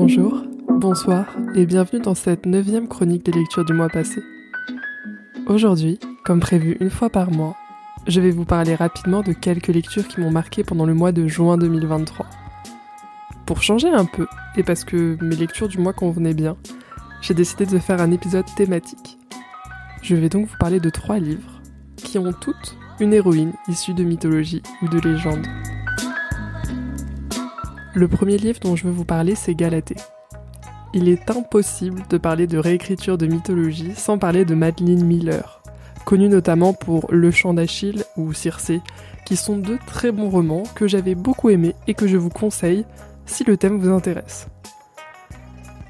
Bonjour, bonsoir et bienvenue dans cette neuvième chronique des lectures du mois passé. Aujourd'hui, comme prévu une fois par mois, je vais vous parler rapidement de quelques lectures qui m'ont marqué pendant le mois de juin 2023. Pour changer un peu, et parce que mes lectures du mois convenaient bien, j'ai décidé de faire un épisode thématique. Je vais donc vous parler de trois livres qui ont toutes une héroïne issue de mythologie ou de légende. Le premier livre dont je veux vous parler, c'est Galatée. Il est impossible de parler de réécriture de mythologie sans parler de Madeline Miller, connue notamment pour Le Chant d'Achille ou Circé, qui sont deux très bons romans que j'avais beaucoup aimés et que je vous conseille si le thème vous intéresse.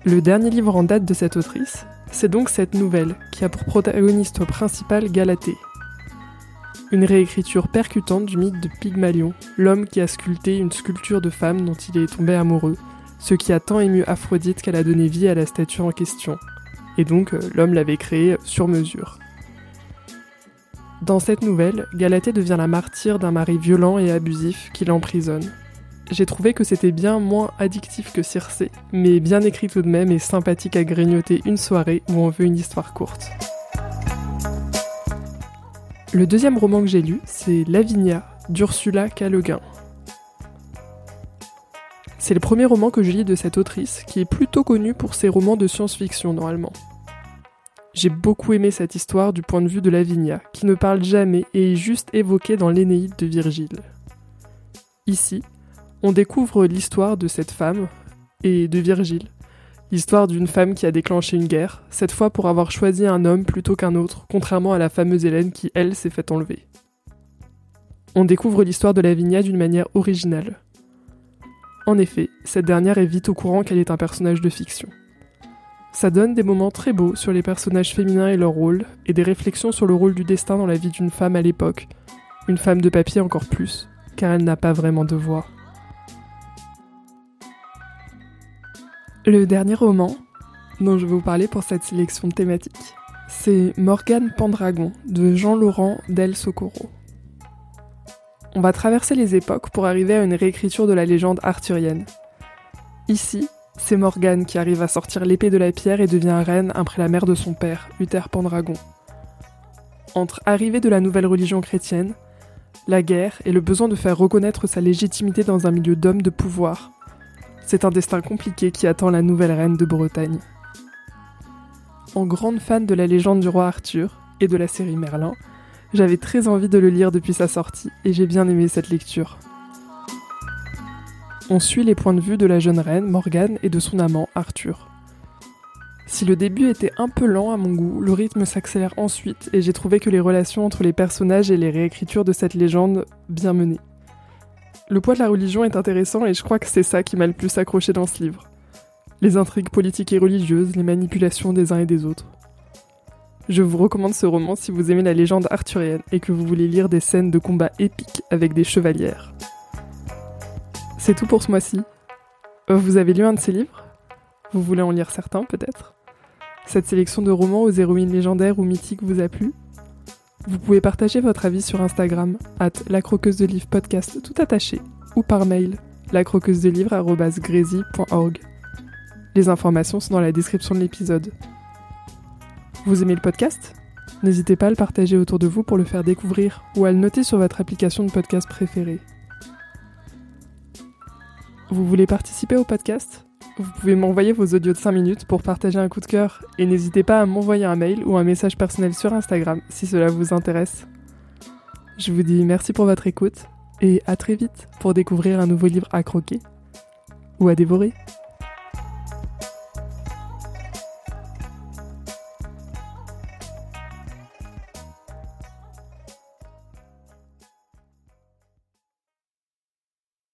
Le dernier livre en date de cette autrice, c'est donc cette nouvelle qui a pour protagoniste principal Galatée, une réécriture percutante du mythe de Pygmalion, l'homme qui a sculpté une sculpture de femme dont il est tombé amoureux, ce qui a tant ému Aphrodite qu'elle a donné vie à la statue en question. Et donc euh, l'homme l'avait créée sur mesure. Dans cette nouvelle, Galatée devient la martyre d'un mari violent et abusif qui l'emprisonne. J'ai trouvé que c'était bien moins addictif que Circé, mais bien écrit tout de même et sympathique à grignoter une soirée où on veut une histoire courte. Le deuxième roman que j'ai lu, c'est Lavinia d'Ursula K. C'est le premier roman que je lis de cette autrice, qui est plutôt connue pour ses romans de science-fiction normalement. J'ai beaucoup aimé cette histoire du point de vue de Lavinia, qui ne parle jamais et est juste évoquée dans l'Énéide de Virgile. Ici, on découvre l'histoire de cette femme et de Virgile, L'histoire d'une femme qui a déclenché une guerre, cette fois pour avoir choisi un homme plutôt qu'un autre, contrairement à la fameuse Hélène qui, elle, s'est fait enlever. On découvre l'histoire de Lavinia d'une manière originale. En effet, cette dernière est vite au courant qu'elle est un personnage de fiction. Ça donne des moments très beaux sur les personnages féminins et leur rôle, et des réflexions sur le rôle du destin dans la vie d'une femme à l'époque, une femme de papier encore plus, car elle n'a pas vraiment de voix. Le dernier roman dont je vais vous parler pour cette sélection thématique, c'est Morgane Pendragon de Jean-Laurent Del Socorro. On va traverser les époques pour arriver à une réécriture de la légende arthurienne. Ici, c'est Morgane qui arrive à sortir l'épée de la pierre et devient reine après la mère de son père, Uther Pendragon. Entre arrivée de la nouvelle religion chrétienne, la guerre et le besoin de faire reconnaître sa légitimité dans un milieu d'hommes de pouvoir, c'est un destin compliqué qui attend la nouvelle reine de Bretagne. En grande fan de la légende du roi Arthur et de la série Merlin, j'avais très envie de le lire depuis sa sortie et j'ai bien aimé cette lecture. On suit les points de vue de la jeune reine Morgane et de son amant Arthur. Si le début était un peu lent à mon goût, le rythme s'accélère ensuite et j'ai trouvé que les relations entre les personnages et les réécritures de cette légende bien menées. Le poids de la religion est intéressant et je crois que c'est ça qui m'a le plus accroché dans ce livre. Les intrigues politiques et religieuses, les manipulations des uns et des autres. Je vous recommande ce roman si vous aimez la légende arthurienne et que vous voulez lire des scènes de combat épiques avec des chevalières. C'est tout pour ce mois-ci. Vous avez lu un de ces livres? Vous voulez en lire certains peut-être? Cette sélection de romans aux héroïnes légendaires ou mythiques vous a plu? Vous pouvez partager votre avis sur Instagram, at la croqueuse de livre podcast tout attaché, ou par mail, lacroqueusedelivre.org. Les informations sont dans la description de l'épisode. Vous aimez le podcast? N'hésitez pas à le partager autour de vous pour le faire découvrir ou à le noter sur votre application de podcast préférée. Vous voulez participer au podcast? Vous pouvez m'envoyer vos audios de 5 minutes pour partager un coup de cœur et n'hésitez pas à m'envoyer un mail ou un message personnel sur Instagram si cela vous intéresse. Je vous dis merci pour votre écoute et à très vite pour découvrir un nouveau livre à croquer ou à dévorer.